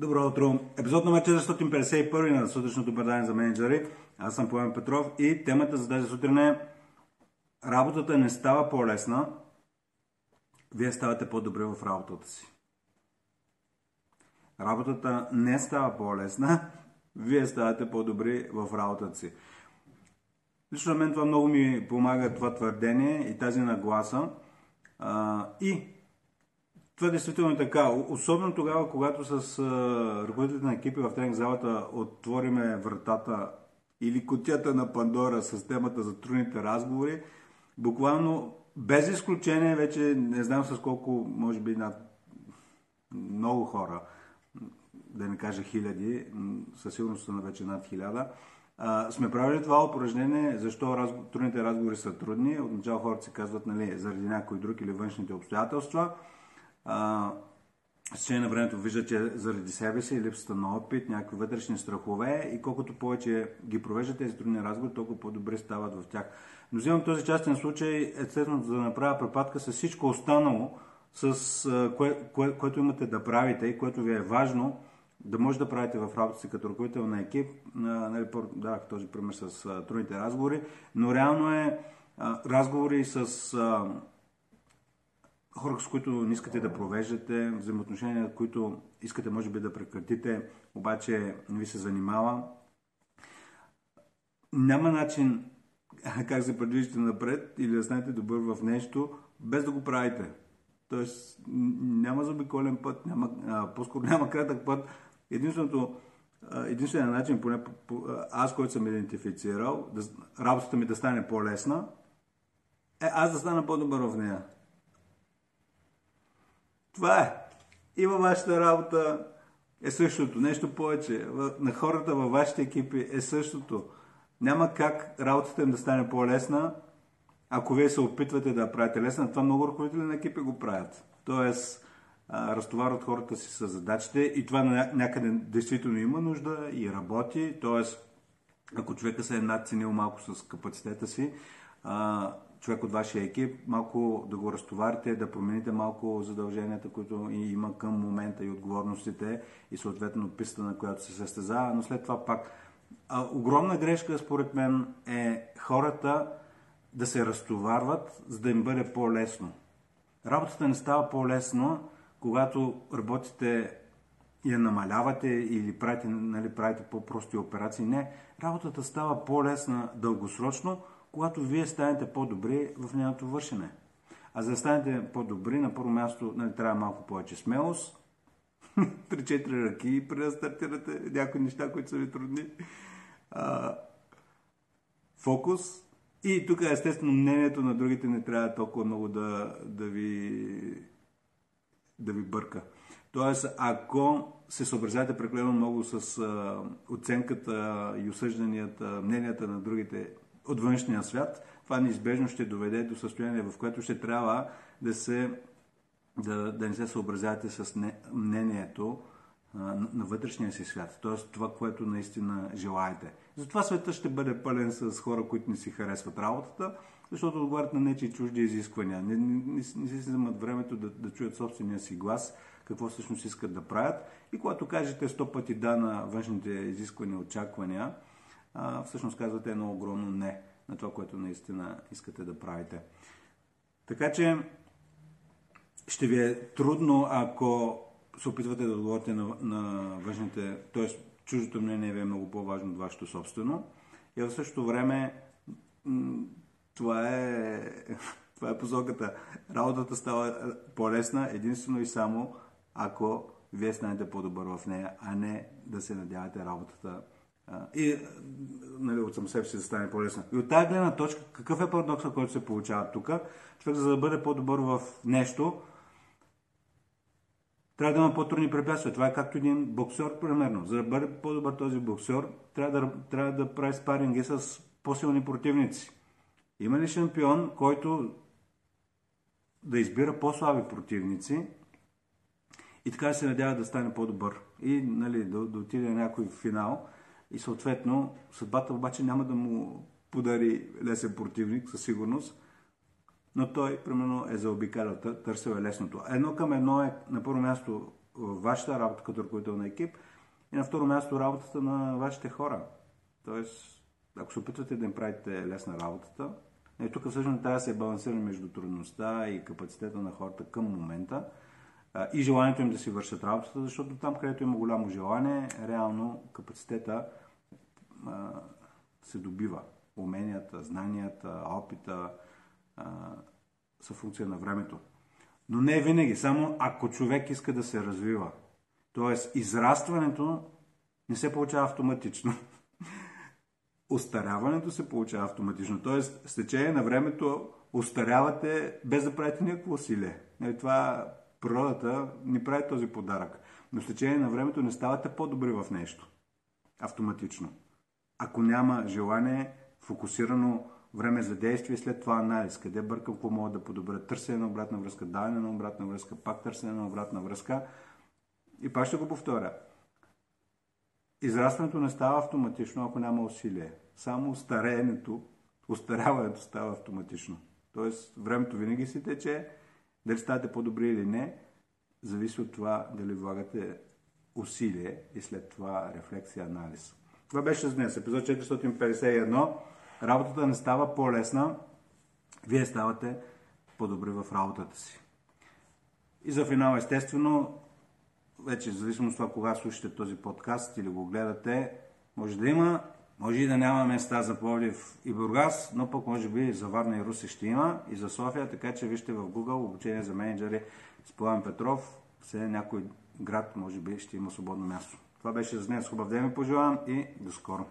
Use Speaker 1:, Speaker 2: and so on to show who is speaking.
Speaker 1: Добро утро! Епизод номер 451 на сутрешното предание за менеджери. Аз съм Поем Петров и темата за тази сутрин е Работата не става по-лесна, вие ставате по-добре в работата си. Работата не става по-лесна, вие ставате по-добри в работата си. Лично на мен това много ми помага това твърдение и тази нагласа. И това действително е така. Особено тогава, когато с ръководителите на екипи в тренинг залата отвориме вратата или котията на Пандора с темата за трудните разговори, буквално без изключение вече не знам с колко, може би над много хора, да не кажа хиляди, със сигурност са вече над хиляда, сме правили това упражнение, защо раз... трудните разговори са трудни. Отначало хората си казват, нали, заради някой друг или външните обстоятелства с течение на времето вижда, че заради себе си, липсата на опит, някакви вътрешни страхове и колкото повече ги провежда тези трудни разговори, толкова по-добре стават в тях. Но взимам този частен случай, естествено, за да направя препадка с всичко останало, с кое, кое, което имате да правите и което ви е важно, да може да правите в работа си като ръководител на екип. Нали, дадах този пример с трудните разговори, но реално е разговори с хора, с които не искате да провеждате, взаимоотношения, които искате може би да прекратите, обаче не ви се занимава. Няма начин как се предвиждате напред или да станете добър в нещо, без да го правите. Тоест, няма забиколен път, няма, а, по-скоро няма кратък път. Единственото, единственият начин, поне аз, който съм идентифицирал, да, работата ми да стане по-лесна, е аз да стана по-добър в нея. Това е. И във вашата работа е същото. Нещо повече. На хората във вашите екипи е същото. Няма как работата им да стане по-лесна, ако вие се опитвате да правите лесна. Това много ръководители на екипи го правят. Тоест, разтоварват хората си с задачите и това някъде действително има нужда и работи. Тоест, ако човека се е надценил малко с капацитета си, човек от вашия екип, малко да го разтоварите, да промените малко задълженията, които има към момента и отговорностите и съответно писта, на която се състезава, но след това пак. А, огромна грешка, според мен, е хората да се разтоварват, за да им бъде по-лесно. Работата не става по-лесно, когато работите я намалявате или правите, нали, правите по-прости операции. Не, работата става по-лесна дългосрочно, когато вие станете по-добри в нейното вършене. А за да станете по-добри, на първо място нали, трябва малко повече смелост, 3-4 ръки, преди да стартирате някои неща, които са ви трудни. А, фокус. И тук естествено мнението на другите не трябва толкова много да, да, ви, да ви бърка. Тоест, ако се съобразявате прекалено много с а, оценката и осъжданията, мненията на другите от външния свят, това неизбежно ще доведе до състояние, в което ще трябва да, се, да, да не се съобразявате с не, мнението на вътрешния си свят, т.е. това, което наистина желаете. Затова света ще бъде пълен с хора, които не си харесват работата, защото отговарят на нечи чужди изисквания. Не, не, не, не си вземат времето да, да чуят собствения си глас, какво всъщност искат да правят. И когато кажете сто пъти да на външните изисквания, очаквания, а, всъщност казвате едно огромно не на това, което наистина искате да правите. Така че ще ви е трудно, ако се опитвате да отговорите на, на външните, т.е. чуждото мнение ви е много по-важно от вашето собствено. И в същото време това е, това е посоката. Работата става по-лесна единствено и само ако вие станете по-добър в нея, а не да се надявате работата и нали, от съм себе си да стане по-лесно. И от тази гледна точка, какъв е парадоксът, който се получава тук? Човек, за да бъде по-добър в нещо, трябва да има по-трудни препятствия. Това е както един боксер, примерно. За да бъде по-добър този боксер, трябва да, трябва да прави спаринги с по-силни противници. Има ли шампион, който да избира по-слаби противници и така се надява да стане по-добър и нали, да, да отиде на някой финал и съответно съдбата обаче няма да му подари лесен противник със сигурност, но той, примерно, е заобикалял, търсил е лесното. Едно към едно е, на първо място, вашата работа като ръководител на екип и на второ място работата на вашите хора. Тоест, ако се опитвате да им правите лесна работата, и е, тук всъщност трябва да се балансира между трудността и капацитета на хората към момента и желанието им да си вършат работата, защото там, където има голямо желание, реално капацитета се добива. Уменията, знанията, опита са функция на времето. Но не винаги, само ако човек иска да се развива. Тоест, израстването не се получава автоматично. Остаряването се получава автоматично. Тоест, с течение на времето остарявате без да правите никакво усилие. Нали, това природата ни прави този подарък. Но с течение на времето не ставате по-добри в нещо. Автоматично. Ако няма желание, фокусирано време за действие, след това анализ, къде бъркам, какво мога да подобря, търсене на обратна връзка, даване на обратна връзка, пак търсене на обратна връзка. И пак ще го повторя. Израстването не става автоматично, ако няма усилие. Само стареенето, устаряването става автоматично. Тоест, времето винаги си тече, дали ставате по-добри или не, зависи от това дали влагате усилие и след това рефлексия, анализ. Това беше за днес. Епизод 451. Работата не става по-лесна. Вие ставате по-добри в работата си. И за финал, естествено, вече в зависимост от това кога слушате този подкаст или го гледате, може да има, може и да няма места за Пловдив и Бургас, но пък може би за Варна и Руси ще има и за София, така че вижте в Google обучение за менеджери с Пламен Петров, все някой град може би ще има свободно място. Това беше за днес. Хубав ден ви пожелавам и до скоро!